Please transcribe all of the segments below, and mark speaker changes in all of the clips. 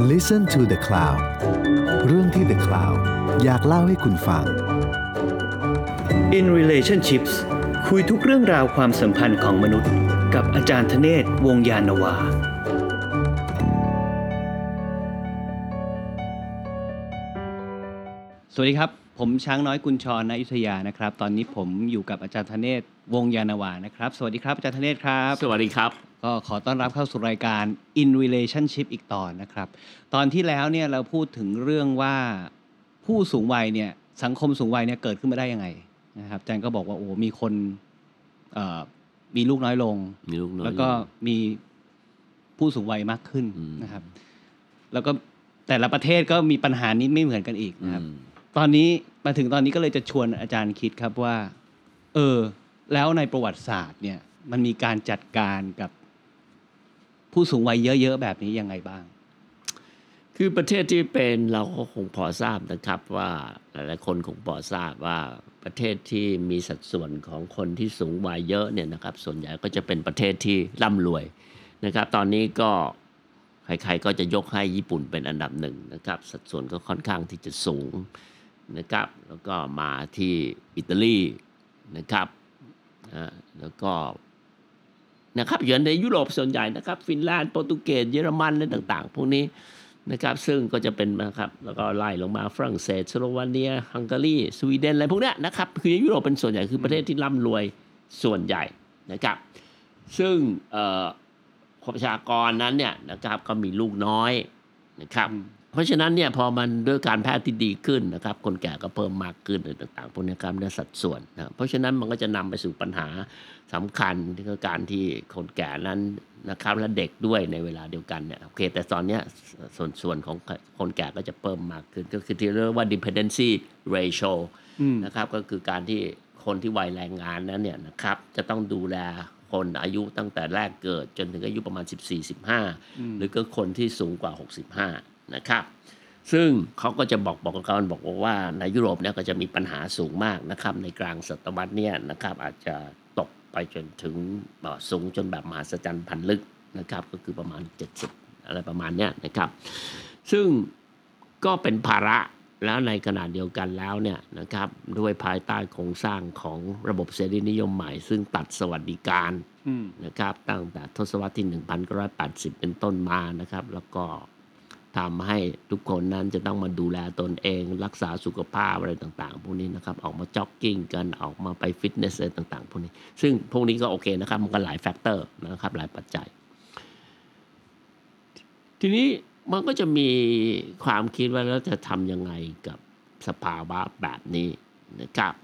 Speaker 1: Listen to the Cloud เรื่องที่ The Cloud อยากเล่าให้คุณฟัง
Speaker 2: In Relationships คุยทุกเรื่องราวความสัมพันธ์ของมนุษย์ กับอาจารย์ธเนศวงศ์ยานนาวา สวัสดีครับ ผมช้างน้อยกุญชรนายุทธยานะครับ ตอนนี้ผมอยู่กับอาจารย์ธเนศวงศ์ยานาวานะครับ สวัสดีครับอาจารย์ธเนศครับ
Speaker 3: สวัสดีครับ
Speaker 2: ก็ขอต้อนรับเข้าสู่รายการ In Relationship อีกตอนนะครับ ตอนที่แล้วเนี่ยเราพูดถึงเรื่องว่าผู้สูงวัยเนี่ยสังคมสูงวัยเนี่ยเกิดขึ้นมาได้ยังไงนะครับอาจารย์ก็บอกว่าโอ้มีคนเอ่อมีลูกน้อยลง
Speaker 3: มีลูกน้อย
Speaker 2: แล้วก็มีผู้สูงวัยมากขึ้น
Speaker 3: อืม
Speaker 2: นะครับ แล้วก็แต่ละประเทศก็มีปัญหานี้ไม่เหมือนกันอีกนะครับ
Speaker 3: อืม
Speaker 2: ตอนนี้มาถึงตอนนี้ก็เลยจะชวนอาจารย์คิดครับว่า เออ แล้วในประวัติศาสตร์เนี่ยมันมีการจัดการกับ ผู้สูงวัยเยอะๆแบบนี้ยังไงบ้าง
Speaker 3: คือประเทศที่เป็นเราก็คงพอทราบนะครับว่าหลายๆคนคงพอทราบว่าประเทศที่มีสัดส่วนของคนที่สูงวัยเยอะเนี่ยนะครับ ส่วนใหญ่ก็จะเป็นประเทศที่ร่ำรวยนะครับ ตอนนี้ก็ใครๆก็จะยกให้ญี่ปุ่นเป็นอันดับหนึ่งนะครับ สัดส่วนก็ค่อนข้างที่จะสูงนะครับ แล้วก็มาที่อิตาลีนะครับแล้วก็ นะครับอยู่ในยุโรปส่วนใหญ่นะครับ ฟินแลนด์โปรตุเกสเยอรมันอะไรต่างๆ พวกนี้นะครับซึ่งก็จะเป็นนะครับแล้วก็ไล่ลงมาฝรั่งเศสสโลวาเนีย ฮังการีสวีเดนอะไรพวกนี้นะครับคือในยุโรปเป็นส่วนใหญ่คือประเทศที่ร่ำรวยส่วนใหญ่นะครับ ซึ่งเอ่อประชากรนั้นเนี่ยนะครับก็มีลูกน้อยนะครับ เพราะฉะนั้นเนี่ยพอมันด้วยการแพทย์ที่ดีขึ้นนะครับ คนแก่ก็เพิ่มมากขึ้นอะไรต่างๆพวกนี้ครับในสัดส่วนนะเพราะฉะนั้นมันก็จะนำไปสู่ปัญหาสำคัญที่คือการที่คนแก่นั้นนะครับและเด็กด้วยในเวลาเดียวกันเนี่ยโอเคแต่ตอนเนี้ยส่วนส่วนของคนแก่ก็จะเพิ่มมากขึ้น ก็คือที่เรียกว่า dependency ratio
Speaker 2: อืม
Speaker 3: นะครับก็คือการที่คนที่วัยแรงงานนั้นเนี่ยนะครับจะต้องดูแลคนอายุตั้งแต่แรกเกิดจนถึงอายุประมาณ 14-15 หรือก็คนที่สูงกว่า 65 นะครับ ซึ่งเขาก็จะบอกบอกกันบอกว่าในยุโรปเนี่ยก็จะมีปัญหาสูงมากนะครับในกลางศตวรรษเนี่ยนะครับอาจจะตกไปจนถึงเอ่อสูงจนแบบมหัศจรรย์พันลึกนะครับก็คือประมาณ 70 อะไรประมาณเนี้ยนะครับ ซึ่งก็เป็นภาระแล้วในขณะเดียวกันแล้วเนี่ยนะครับด้วยภายใต้โครงสร้างของระบบเสรีนิยมใหม่ ซึ่งตัดสวัสดิการ
Speaker 2: อืม
Speaker 3: นะครับตั้งแต่ทศวรรษที่ 1980 เป็นต้นมานะครับ แล้วก็ ทำให้ทุกคนนั้นจะต้องมาดูแลตนเอง รักษาสุขภาพอะไรต่างๆ พวกนี้นะครับออกมาจ็อกกิ้งกันออกมาไปฟิตเนสอะไรต่างๆ พวกนี้ ซึ่งพวกนี้ก็โอเคนะครับมันก็หลาย factor นะครับหลายปัจจัย ทีนี้มันก็จะมีความคิดว่าแล้วจะทำยังไงกับสภาวะแบบนี้นะครับ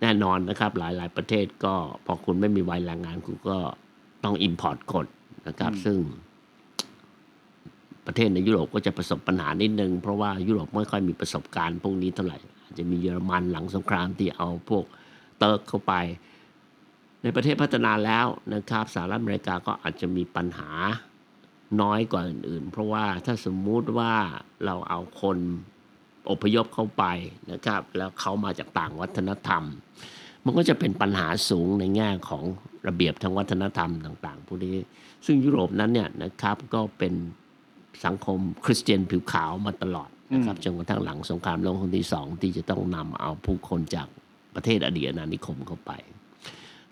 Speaker 3: แน่นอนนะครับหลาย ๆ ประเทศก็พอคุณไม่มีวัยแรงงานคุณก็ต้องอิ p พอร์ตคนนะครับ
Speaker 2: อืม
Speaker 3: ซึ่ง ประเทศในยุโรปก็จะประสบปัญหานิดนึง เพราะว่ายุโรปไม่ค่อยมีประสบการณ์พวกนี้เท่าไหร่อาจจะมีเยอรมันหลังสงครามที่เอาพวกเติร์กเข้าไป ในประเทศพัฒนาแล้วนะครับสหรัฐอเมริกาก็อาจจะมีปัญหาน้อยกว่าอื่นๆ เพราะว่าถ้าสมมุติว่าเราเอาคนอพยพเข้าไปนะครับ แล้วเขามาจากต่างวัฒนธรรม มันก็จะเป็นปัญหาสูงในแง่ของระเบียบทางวัฒนธรรมต่าง ๆ พวกนี้ซึ่งยุโรปนั้นเนี่ยนะครับก็เป็น สังคมคริสเตียนผิวขาวมาตลอดนะครับจนกระทั่งหลังสงครามโลกครั้งที่สองที่จะต้องนำเอาผู้คนจากประเทศอดีตอาณานิคมเข้าไป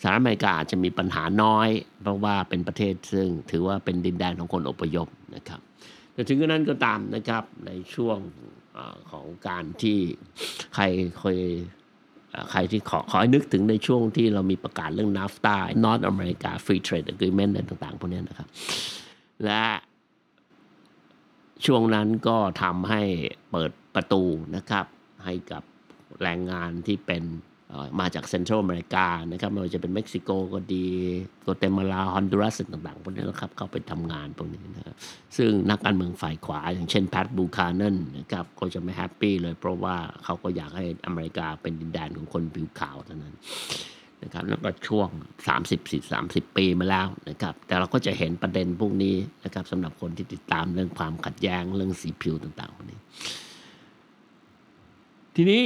Speaker 3: สหรัฐอเมริกาอาจจะมีปัญหาน้อย เพราะว่าเป็นประเทศซึ่งถือว่าเป็นดินแดนของคนอพยพนะครับแต่ถึงกระนั้นก็ตามนะครับในช่วงเออของการที่ใครเคยเอ่อใครที่ขอขอให้นึกถึงในช่วงที่เรามีประกาศเรื่อง NAFTA North America Free Trade Agreement อะไรต่างๆพวกเนี้ยนะครับ และ ช่วงนั้นก็ทำให้เปิดประตูนะครับ ให้กับแรงงานที่เป็นมาจากเซ็นทรัลอเมริกานะครับไม่ว่าจะเป็นเม็กซิโกก็ดีโกเตมาลาฮอนดูรัสต่างๆพวกนี้นะครับเข้าไปทำงานพวกนี้นะครับซึ่งนักการเมืองฝ่ายขวา อย่างเช่นแพทบูคานันนะครับก็จะไม่แฮปปี้เลยเพราะว่าเขาก็อยากให้อเมริกาเป็นดินแดนของคนผิวขาวเท่านั้น นะครับแล้วก็ช่วง 30 4 30 ปีมาแล้วนะครับแต่เราก็จะเห็นประเด็นพวกนี้นะครับสำหรับคนที่ติดตามเรื่องความขัดแย้งเรื่องสีผิวต่างๆพวกนี้ ทีนี้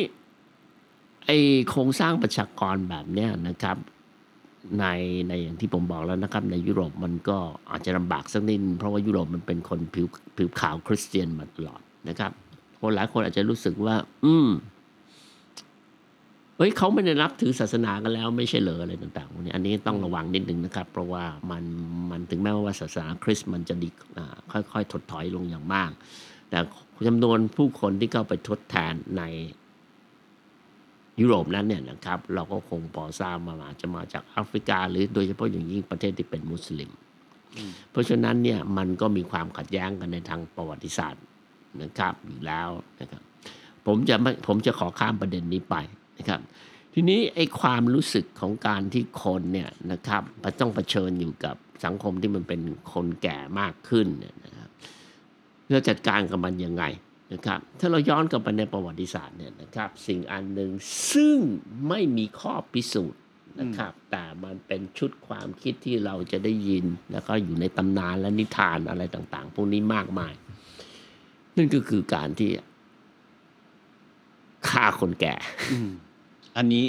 Speaker 3: ไอโครงสร้างประชากรแบบเนี้ยนะครับในในอย่างที่ผมบอกแล้วนะครับ ในยุโรปมันก็อาจจะลำบากสักนิดเพราะว่ายุโรปมันเป็นคนผิวผิวขาวคริสเตียนมาตลอดนะครับคนหลายคนอาจจะรู้สึกว่า อืม เฮ้ยเขาไม่ได้นับถือศาสนากันแล้วไม่ใช่เหรออะไรต่างๆพวกนี้อันนี้ต้องระวังนิดนึงนะครับ เพราะว่ามันมันถึงแม้ว่าศาสนาคริสต์มันจะดีค่อยๆ ถดถอยลงอย่างมาก แต่จำนวนผู้คนที่เข้าไปทดแทนในยุโรปนั้นเนี่ยนะครับ เราก็คงพอทราบมาอาจจะมาจากแอฟริกา หรือโดยเฉพาะอย่างยิ่งประเทศที่เป็นมุสลิม เพราะฉะนั้นเนี่ยมันก็มีความขัดแย้งกันในทางประวัติศาสตร์นะครับอยู่แล้วนะครับ ผมจะไม่ผมจะขอข้ามประเด็นนี้ไป นะครับทีนี้ไอ้ความรู้สึกของการที่คนเนี่ยนะครับต้องเผชิญอยู่กับสังคมที่มันเป็นคนแก่มากขึ้นเนี่ยนะครับเราจัดการกับมันยังไงนะครับถ้าเราย้อนกลับไปในประวัติศาสตร์เนี่ยนะครับสิ่งอันหนึ่งซึ่งไม่มีข้อพิสูจน์นะครับแต่มันเป็นชุดความคิดที่เราจะได้ยิน แล้วก็อยู่ในตำนานและนิทานอะไรต่าง ๆ พวกนี้มากมาย นั่นก็คือการที่ฆ่าคนแก่
Speaker 2: อืมอันนี้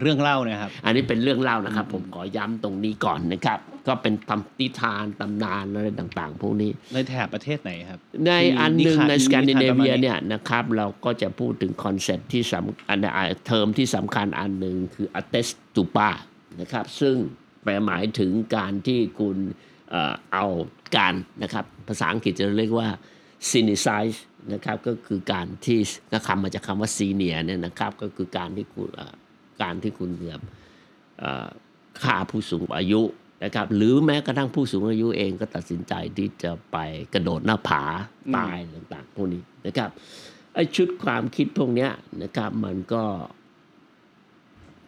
Speaker 2: เรื่องเล่านะครับ
Speaker 3: อันนี้เป็นเรื่องเล่านะครับ ผมขอย้ำตรงนี้ก่อนนะครับ ก็เป็นตำนิทานตำนานอะไรต่างๆ พวกนี้
Speaker 2: ในแถบประเทศไหนครับ
Speaker 3: ในอันหนึ่ง
Speaker 2: นิทาน
Speaker 3: ในสแกนดิเนเวีย
Speaker 2: นิทานประมาณนี้
Speaker 3: เนี่ยนะครับ เราก็จะพูดถึง concept ที่สำอันอ่าเทอมที่สำคัญอันหนึ่งคือ attest to p a นะครับ ซึ่งแปลหมายถึงการที่คุณเอ่อเอาการนะครับ ภาษาอังกฤษจะเรียกว่า senicide นะครับก็คือการที่ก็คำมาจากคำว่าซีเนียเนี่ยนะครับก็คือการที่คุณการที่คุณแบบฆ่าผู้สูงอายุนะครับหรือแม้กระทั่งผู้สูงอายุเองก็ตัดสินใจที่จะไปกระโดดหน้าผาตายต่างๆพวกนี้นะครับไอชุดความคิดพวกเนี้ยนะครับมันก็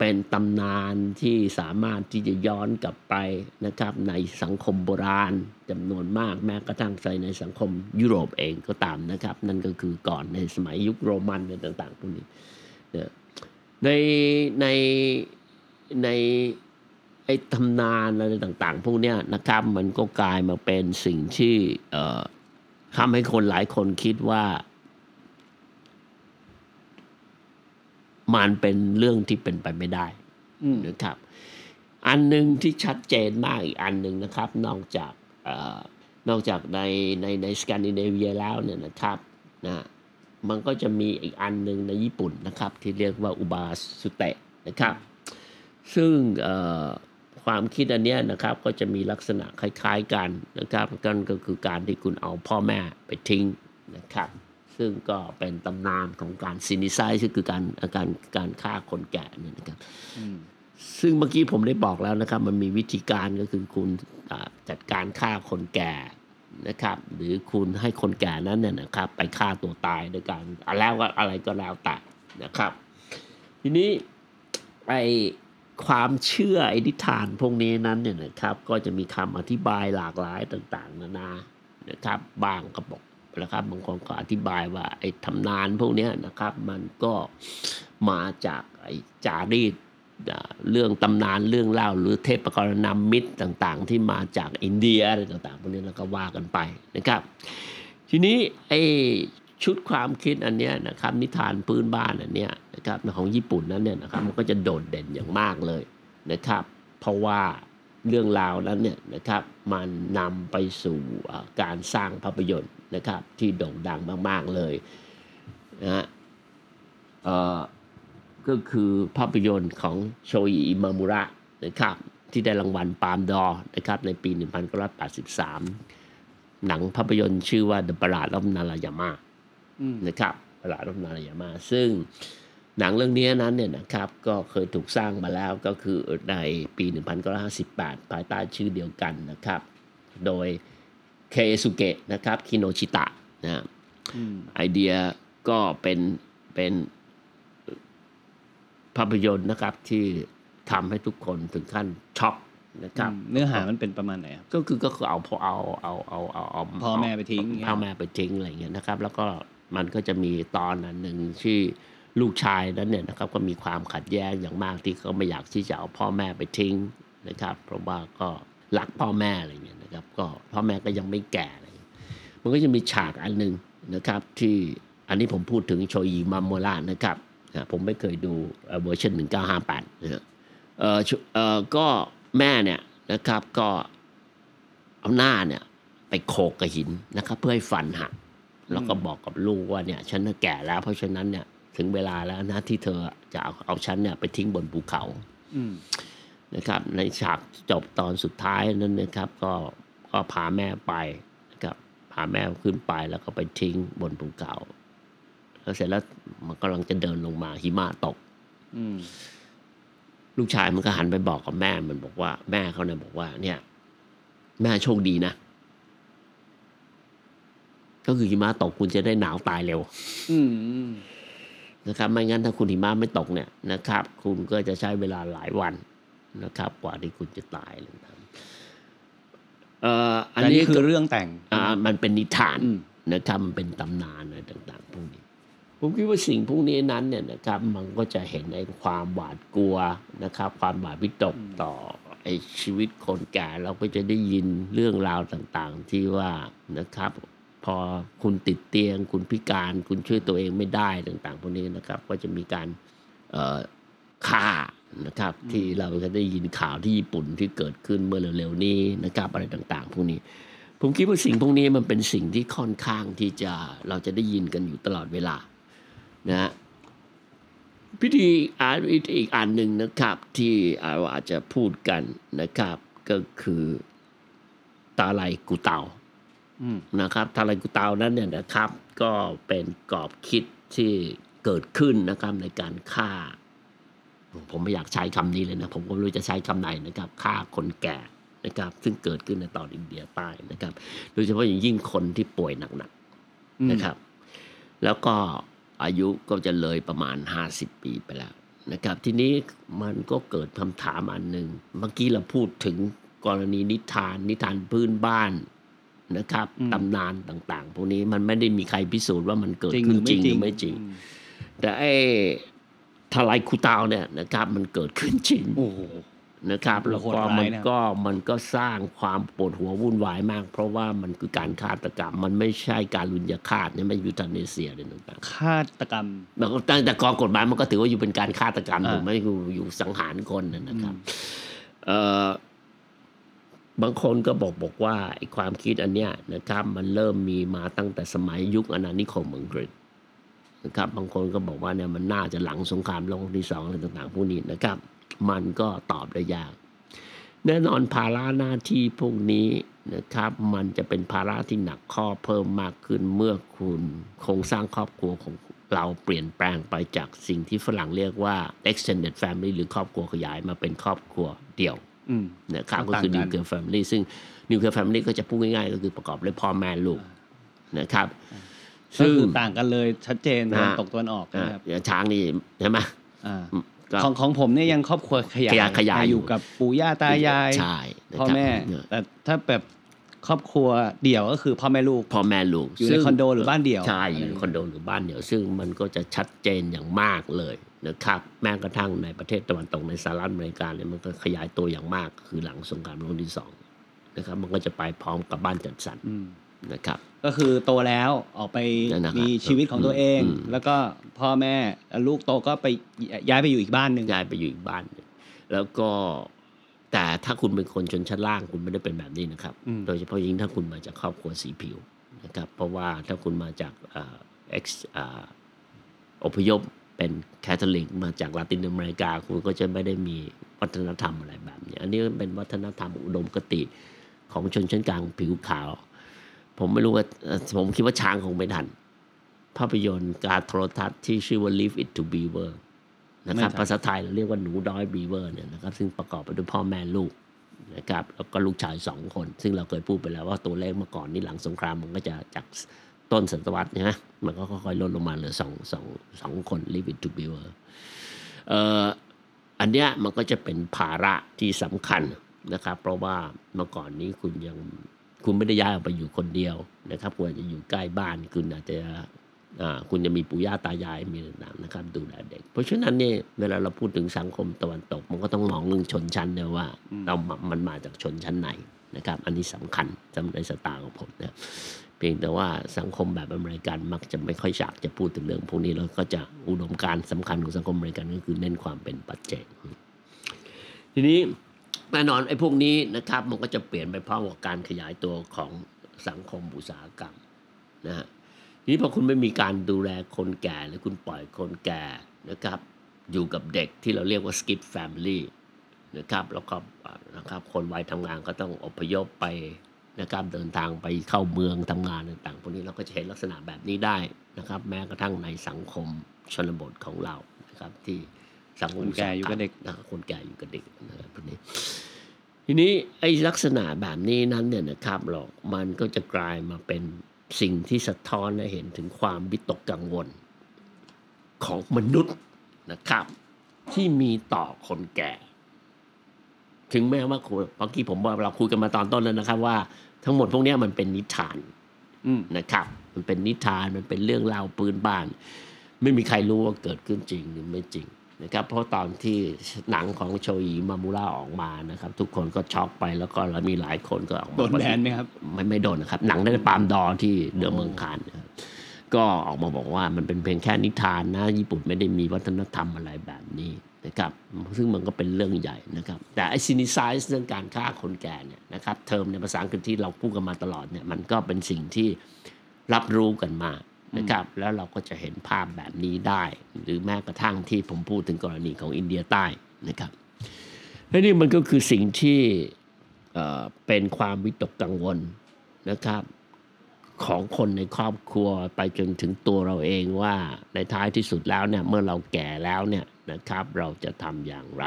Speaker 3: เป็นตำนานที่สามารถที่จะย้อนกลับไปนะครับในสังคมโบราณจำนวนมากแม้กระทั่งในในสังคมยุโรปเองก็ตามนะครับ นั่นก็คือก่อนในสมัยยุคโรมันอะไรต่างๆพวกนี้ในในในไอ้ตำนานอะไรต่างๆ พวกนี้นะครับมันก็กลายมาเป็นสิ่งที่ทำให้คนหลายคนคิดว่า มันเป็นเรื่องที่เป็นไปไม่ได้
Speaker 2: อืม
Speaker 3: นะครับ อันหนึ่งที่ชัดเจนมากอีกอันหนึ่งนะครับ นอกจากเอ่อนอกจากในในในสแกนดิเนเวียแล้วเนี่ยนะครับนะมันก็จะมีอีกอันหนึ่งในญี่ปุ่นนะครับ ที่เรียกว่าอุบาสุเตะนะครับ ซึ่งเอ่อความคิดอันเนี้ยนะครับก็จะมีลักษณะคล้าย ๆกันนะครับกันก็คือการที่คุณเอาพ่อแม่ไปทิ้งนะครับ ซึ่งก็เป็นตำนานของการซินิไซซึ่งคือการการการฆ่าคนแก่เนี่ยนะครับ
Speaker 2: อืม
Speaker 3: ซึ่งเมื่อกี้ผมได้บอกแล้วนะครับ มันมีวิธีการก็คือคุณอ่าจัดการฆ่าคนแก่นะครับ หรือคุณให้คนแก่นั้นเนี่ยนะครับ ไปฆ่าตัวตายโดยการอะแล้วก็อะไรก็แล้วแต่นะครับ ทีนี้ไอความเชื่อไอ้นิทานพวกนี้นั้นเนี่ยนะครับ ก็จะมีคำอธิบายหลากหลายต่าง ๆ นานานะครับบางก็บอก นะครับบางคนก็อธิบายว่าไอ้ทำนานพวกนี้นะครับ มันก็มาจากไอ้จารีตเรื่องตำนานเรื่องเล่า หรือเทพกรณำมิตรต่างๆ ที่มาจากอินเดียอะไรต่างๆพวกนี้แล้วก็ว่ากันไปนะครับ ทีนี้ไอ้ชุดความคิดอันเนี้ยนะครับนิทานพื้นบ้านอันเนี้ยนะครับของญี่ปุ่นนั้นเนี่ยนะครับมันก็จะโดดเด่นอย่างมากเลยนะครับ เพราะว่าเรื่องราวนั้นเนี่ยนะครับมันนำไปสู่การสร้างภาพยนตร์ นะครับ ที่โด่งดังมาก ๆ เลยนะฮะเอ่อก็คือภาพยนตร์ของโชอิอิมามุระนะครับ ที่ได้รางวัลปาล์มดอร์นะครับ ในปี 1983 หนังภาพยนตร์ชื่อว่า The Ballad of Narayama
Speaker 2: อืม
Speaker 3: นะครับ Ballad of Narayama ซึ่งหนังเรื่องนี้นั้นเนี่ยนะครับ ก็เคยถูกสร้างมาแล้วก็คือในปี 1958 ภายใต้ชื่อเดียวกันนะครับ โดย เคสุเกะนะครับคิโนชิตะนะ
Speaker 2: อืม
Speaker 3: ไอเดียก็เป็นเป็นภาพยนตร์นะครับที่ทำให้ทุกคนถึงขั้นช็อกนะครับ
Speaker 2: อืมเนื้อหามันเป็นประมาณไหนครับ
Speaker 3: ก็คือก็คือเอาพอเอาเอาเอาเอาเอา
Speaker 2: พ่อแม่ไปทิ้งอย่างเงี้ย
Speaker 3: พ่อแม่ไปทิ้งอะไรอย่างเงี้ยนะครับ แล้วก็มันก็จะมีตอนอันหนึ่งที่ลูกชายนั้นเนี่ยนะครับ ก็มีความขัดแย้งอย่างมากที่เขาไม่อยากที่จะเอาพ่อแม่ไปทิ้งนะครับ เพราะว่าก็ รักพ่อแม่อะไรเงี้ยนะครับ ก็พ่อแม่ก็ยังไม่แก่เงี้ยมันก็จะมีฉากอันหนึ่งนะครับ ที่อันนี้ผมพูดถึงโชยิมาโมระนะครับผมไม่เคยดูเวอร์ชัน1958นะฮะเออเออก็แม่เนี่ยนะครับก็เอาหน้าเนี่ยไปโขกกับหินนะครับ เพื่อให้ฟันหักแล้วก็บอกกับลูกว่าเนี่ยฉันแก่แล้ว เพราะฉะนั้นเนี่ยถึงเวลาแล้วนะที่เธอจะเอาเอาฉันเนี่ยไปทิ้งบนภูเขา
Speaker 2: อื
Speaker 3: นะครับ ในฉากจบตอนสุดท้ายนั้นนะครับ ก็ก็พาแม่ไปนะครับพาแม่ขึ้นไปแล้วก็ไปทิ้งบนภูเขาแล้วเสร็จแล้วมันกำลังจะเดินลงมาหิมะตก
Speaker 2: อืม
Speaker 3: ลูกชายมันก็หันไปบอกกับแม่มันบอกว่า แม่เขาเนี่ยบอกว่า เนี่ย แม่โชคดีนะก็คือหิมะตกคุณจะได้หนาวตายเร็ว
Speaker 2: อืม
Speaker 3: นะครับ ไม่งั้นถ้าคุณหิมะไม่ตกเนี่ยนะครับ คุณก็จะใช้เวลาหลายวัน นะครับ กว่าที่คุณจะตายเลยนะครับเอ่ออั
Speaker 2: อั
Speaker 3: น
Speaker 2: น
Speaker 3: นี้
Speaker 2: นี้คือเรื่องแต่ง
Speaker 3: อ่ามันเป็นนิทาน
Speaker 2: อืม
Speaker 3: นะครับมันเป็นตำนานอะไรต่าง ๆ พวกนี้ ผมคิดว่าสิ่งพวกนี้นั้นเนี่ยนะครับ มันก็จะเห็นในความหวาดกลัวนะครับ ความหวาดวิตกต่อไอ้ชีวิตคนแก่เราก็จะได้ยินเรื่องราวต่างๆ ที่ว่านะครับ พอคุณติดเตียง คุณพิการคุณช่วยตัวเองไม่ได้ต่าง ๆ พวกนี้นะครับ ก็จะมีการเอ่อฆ่า นะครับ ที่เราก็ได้ยินข่าวที่ญี่ปุ่นที่เกิดขึ้นเมื่อเร็วๆนี้นะครับอะไรต่างๆ พวกนี้ ผมคิดว่าสิ่งพวกนี้มันเป็นสิ่งที่ค่อนข้างที่จะเราจะได้ยินกันอยู่ตลอดเวลานะฮะพิธีอาวิธีอีกอันหนึ่งนะครับ ที่เราอาจจะพูดกันนะครับ ก็คือตาไลกุเตา
Speaker 2: อืม
Speaker 3: นะครับทารากุเตานั้นเนี่ยนะครับ ก็เป็นกรอบคิดที่เกิดขึ้นนะครับในการฆ่า ผมไม่อยากใช้คำนี้เลยนะ ผมก็ไม่รู้จะใช้คำไหนนะครับฆ่าคนแก่นะครับ ซึ่งเกิดขึ้นในตอนอินเดียใต้นะครับ โดยเฉพาะอย่างยิ่งคนที่ป่วยหนัก
Speaker 2: อืม
Speaker 3: ๆนะครับ แล้วก็อายุก็จะเลยประมาณ50ปีไปแล้วนะครับ ทีนี้มันก็เกิดคำถามอันหนึ่งเมื่อกี้เราพูดถึงกรณีนิทาน นิทานพื้นบ้านนะครับ
Speaker 2: อืม
Speaker 3: ตำนานต่าง ๆ พวกนี้มันไม่ได้มีใครพิสูจน์ว่ามันเกิด
Speaker 2: จริงห
Speaker 3: ขึ้
Speaker 2: รื
Speaker 3: น
Speaker 2: อ
Speaker 3: จริ
Speaker 2: ไม่
Speaker 3: ง
Speaker 2: จ
Speaker 3: ห
Speaker 2: ริ
Speaker 3: รื
Speaker 2: ง
Speaker 3: อไม่จริง
Speaker 2: อืม
Speaker 3: แต่ไอ้ ทลายคูตาวเนี่ยนะครับ มันเกิดขึ้นจริง
Speaker 2: โอ้โห
Speaker 3: นะครับ
Speaker 2: โอ้
Speaker 3: แล้ว
Speaker 2: โห
Speaker 3: ก็
Speaker 2: โหดร้าย
Speaker 3: มัน
Speaker 2: นะ
Speaker 3: ก็มันก็สร้างความปวดหัววุ่นวายมาก เพราะว่ามันคือการฆาตกรรม มันไม่ใช่การลุนยฆาตเนี่ยไม่ยูทาเนเซียอะไรต่าง
Speaker 2: ฆาตกรรม
Speaker 3: ๆมันก็ตั้งแต่กองกฎหมายมันก็ถือว่าอยู่เป็นการฆาตกรรม
Speaker 2: อ่า
Speaker 3: ถูกไหมอยู่อยู่สังหารคนนะนะครับ
Speaker 2: อืม
Speaker 3: เอ่อบางคนก็บอกบอกว่าไอ้ความคิดอันเนี้ยนะครับ มันเริ่มมีมาตั้งแต่สมัยยุคอาณานิคมอังกฤษ นะครับบางคนก็บอกว่าเนี่ยมันน่าจะหลังสงครามโลกที่สองอะไรต่างๆพวกนี้นะครับ มันก็ตอบได้ยาก แน่นอนภาระหน้าที่พวกนี้นะครับ มันจะเป็นภาระที่หนักข้อเพิ่มมากขึ้นเมื่อคุณโครงสร้างครอบครัวของเราเปลี่ยนแปลงไปจากสิ่งที่ฝรั่งเรียกว่า extended family หรือครอบครัวขยายมาเป็นครอบครัวเดี่ยว
Speaker 2: อืม
Speaker 3: นะครับ
Speaker 2: ต่างๆ
Speaker 3: ก็คือ
Speaker 2: กัน
Speaker 3: nuclear family ซึ่ง nuclear family ก็จะพูดง่ายๆ ก็คือประกอบด้วยพ่อแม่ลูกนะครับ
Speaker 2: ก็
Speaker 3: ซึ่ง
Speaker 2: คือต่างกันเลยชัดเจนตะวัน
Speaker 3: อ่า
Speaker 2: ตกตะวันออก
Speaker 3: อ่า
Speaker 2: นะครับ
Speaker 3: อย่างช้างนี่ใช่ไหม
Speaker 2: อ่า
Speaker 3: ก็
Speaker 2: ของของผมเนี่ยยังครอบครัวขยาย
Speaker 3: ขยายขยาย
Speaker 2: อ
Speaker 3: อยู่
Speaker 2: ยู่กับปู่ย่าตายาย
Speaker 3: ใช่นะ
Speaker 2: พ่อ
Speaker 3: ครับ
Speaker 2: แม่
Speaker 3: เนี่ย
Speaker 2: แต่ถ้าแบบครอบครัวเดี่ยวก็คือพ่อแม่ลูก
Speaker 3: พ่อแม่ลูก
Speaker 2: อยู่ใน
Speaker 3: ซึ่ง
Speaker 2: คอนโดหรือบ้านเดี่ยว
Speaker 3: ใช่อยู่ในคอนโดหรือบ้านเดี่ยว ซึ่งมันก็จะชัดเจนอย่างมากเลยนะครับแม้กระทั่งในประเทศตะวันตกในสหรัฐอเมริกาเนี่ยมันก็ขยายตัวอย่างมากคือหลังสงครามโลกที่สองนะครับมันก็จะไปพร้อมกับบ้านจัดสรร
Speaker 2: อืม
Speaker 3: นะครับ
Speaker 2: ก็คือโตแล้วออกไป
Speaker 3: นั่นนะครับ
Speaker 2: มีชีวิตของตัวเอง
Speaker 3: อืม
Speaker 2: แล้วก็พ่อแม่ลูกโตก็ไปย้ายไปอยู่อีกบ้านหนึ่ง
Speaker 3: ย้ายไปอยู่อีกบ้านหนึ่งแล้วก็แต่ถ้าคุณเป็นคนชนชั้นล่างคุณไม่ได้เป็นแบบนี้นะครับ
Speaker 2: อืม
Speaker 3: โดยเฉพาะยิ่งถ้าคุณมาจากครอบครัวสีผิวนะครับ เพราะว่าถ้าคุณมาจากเอ่อ ex อ่าอพยพเป็นแคทอลิกมาจากลาตินอเมริกา คุณก็จะไม่ได้มีวัฒนธรรมอะไรแบบนี้ อันนี้เป็นวัฒนธรรมอุดมคติของชนชั้นกลางผิวขาว ผมไม่รู้ว่าเอ่อผมคิดว่าช้างคงไม่ทัน ภาพยนตร์การโทรทัศน์ที่ชื่อว่า Leave It to Beaver นะครับ
Speaker 2: ไม่ทัน
Speaker 3: ภาษาไทยเราเรียกว่าหนูน้อยบีเวอร์เนี่ยนะครับ ซึ่งประกอบไปด้วยพ่อแม่ลูกนะครับแล้วก็ลูกชายสองคน ซึ่งเราเคยพูดไปแล้วว่าตัวเลขเมื่อก่อนนี่หลังสงครามมันก็จะจากต้นศตวรรษนะมันก็ค่อยๆลดลงมาเหลือสองสองสองคน Leave It to Beaver เอ่ออันเนี้ยมันก็จะเป็นภาระที่สำคัญนะครับ เพราะว่าเมื่อก่อนนี้คุณยัง คุณไม่ได้ย้ายออกไปอยู่คนเดียวนะครับคุณอาจจะอยู่ใกล้บ้านคุณอาจจะอ่าคุณจะมีปู่ย่าตายายมีต่างๆนะครับ ดูแลเด็ก เพราะฉะนั้นเนี่ยเวลาเราพูดถึงสังคมตะวันตก มันก็ต้องมองเรื่องชนชั้นเนี่ยว่าเรามันมาจากชนชั้นไหนนะครับ อันนี้สำคัญสำหรับในสไตล์ของผมนะเพียงแต่ว่าสังคมแบบอเมริกันมักจะไม่ค่อยอยากจะพูดถึงเรื่องพวกนี้แล้วก็จะอุดมการณ์สำคัญของสังคมอเมริกันก็คือเน้นความเป็นปัจเจกทีนี้ แน่นอนไอ้พวกนี้นะครับมันก็จะเปลี่ยนไปพร้อมกับการขยายตัวของสังคมอุตสาหกรรมนะฮะทีนี้พอคุณไม่มีการดูแลคนแก่หรือคุณปล่อยคนแก่นะครับ อยู่กับเด็กที่เราเรียกว่า skip family นะครับแล้วก็นะครับคนวัยทำงานก็ต้องอพยพไปนะครับเดินทางไปเข้าเมืองทำงานต่างๆพวกนี้เราก็จะเห็นลักษณะแบบนี้ได้นะครับ แม้กระทั่งในสังคมชนบทของเรานะครับที่สังคม
Speaker 2: คนแก่อยู่กับเด็ก
Speaker 3: นะครับคนแก่อยู่กับเด็กนะครับพวกนี้ ทีนี้ไอ้ลักษณะแบบนี้นั้นเนี่ยนะครับหรอกมันก็จะกลายมาเป็นสิ่งที่สะท้อนให้เห็นถึงความวิตกกังวลของมนุษย์นะครับ ที่มีต่อคนแก่ ถึงแม้ว่าคุยเมื่อกี้ผมบอกเราคุยกันมาตอนต้นแล้วนะครับ ว่าทั้งหมดพวกเนี้ยมันเป็นนิทาน
Speaker 2: อืม
Speaker 3: นะครับ มันเป็นนิทานมันเป็นเรื่องเล่าปืนบ้าน ไม่มีใครรู้ว่าเกิดขึ้นจริงหรือไม่จริง นะครับเพราะตอนที่หนังของโชอิมามูระออกมานะครับ ทุกคนก็ช็อกไปแล้วก็แล้วมีหลายคนก็ออกมา
Speaker 2: โดนแบนไหมครับ
Speaker 3: ไม่ไม่โดนนะครับ หนังได้ปาล์มดอร์ที่เดือเมืองคานนะครับก็ออกมาบอกว่ามันเป็นเพียงแค่นิทานนะ ญี่ปุ่นไม่ได้มีวัฒนธรรมอะไรแบบนี้นะครับซึ่งมันก็เป็นเรื่องใหญ่นะครับ แต่ไอ senicide เรื่องการฆ่าคนแก่เนี่ยนะครับเทอมในภาษาอังกฤษที่เราพูดกันมาตลอดเนี่ยมันก็เป็นสิ่งที่รับรู้กันมา นะครับแล้วเราก็จะเห็นภาพแบบนี้ได้ หรือแม้กระทั่งที่ผมพูดถึงกรณีของอินเดียใต้นะครับและนี่มันก็คือสิ่งที่เอ่อเป็นความวิตกกังวลนะครับของคนในครอบครัวไปจนถึงตัวเราเองว่าในท้ายที่สุดแล้วเนี่ยเมื่อเราแก่แล้วเนี่ยนะครับเราจะทำอย่างไร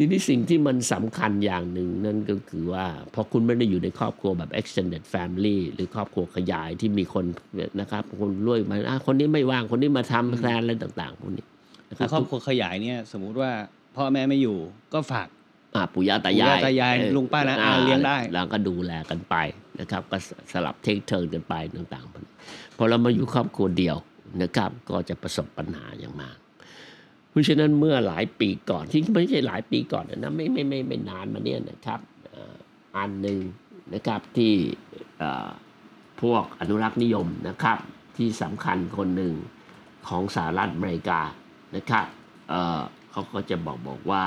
Speaker 3: ทีนี้สิ่งที่มันสำคัญอย่างหนึ่งนั่นก็คือว่าพอคุณไม่ได้อยู่ในครอบครัวแบบ extended family หรือครอบครัวขยายที่มีคนนะครับ คนรวยมาอะคนนี้ไม่ว่างคนนี้มาทำแทนอะไรต่างๆพวกนี้นะค
Speaker 2: คื
Speaker 3: รั
Speaker 2: อบครอบครัวขยายเนี่ยสมมุติว่าพ่อแม่ไม่อยู่ก็ฝาก
Speaker 3: อ่าปู่ย่าตา
Speaker 2: ปู่
Speaker 3: ยา
Speaker 2: ย่ายตายาย
Speaker 3: เออ
Speaker 2: ลุงป้าน้าอา
Speaker 3: อ่
Speaker 2: เลี้ยงได้
Speaker 3: แล้วก็ดูแลกันไปนะครับ ก็สลับเทคเทิร์นกันไปต่างๆพอเรามาอยู่ครอบครัวเดียวนะครับ ก็จะประสบปัญหาอย่างมาก เพราะฉะนั้นเมื่อหลายปีก่อนที่ไม่ใช่หลายปีก่อนนะไม่ไม่ไม่ไม่นานมาเนี่ยนะครับอันหนึ่งนะครับที่พวกอนุรักษ์นิยมนะครับที่สำคัญคนหนึ่งของสหรัฐอเมริกานะครับเขาก็จะบอกบอกว่า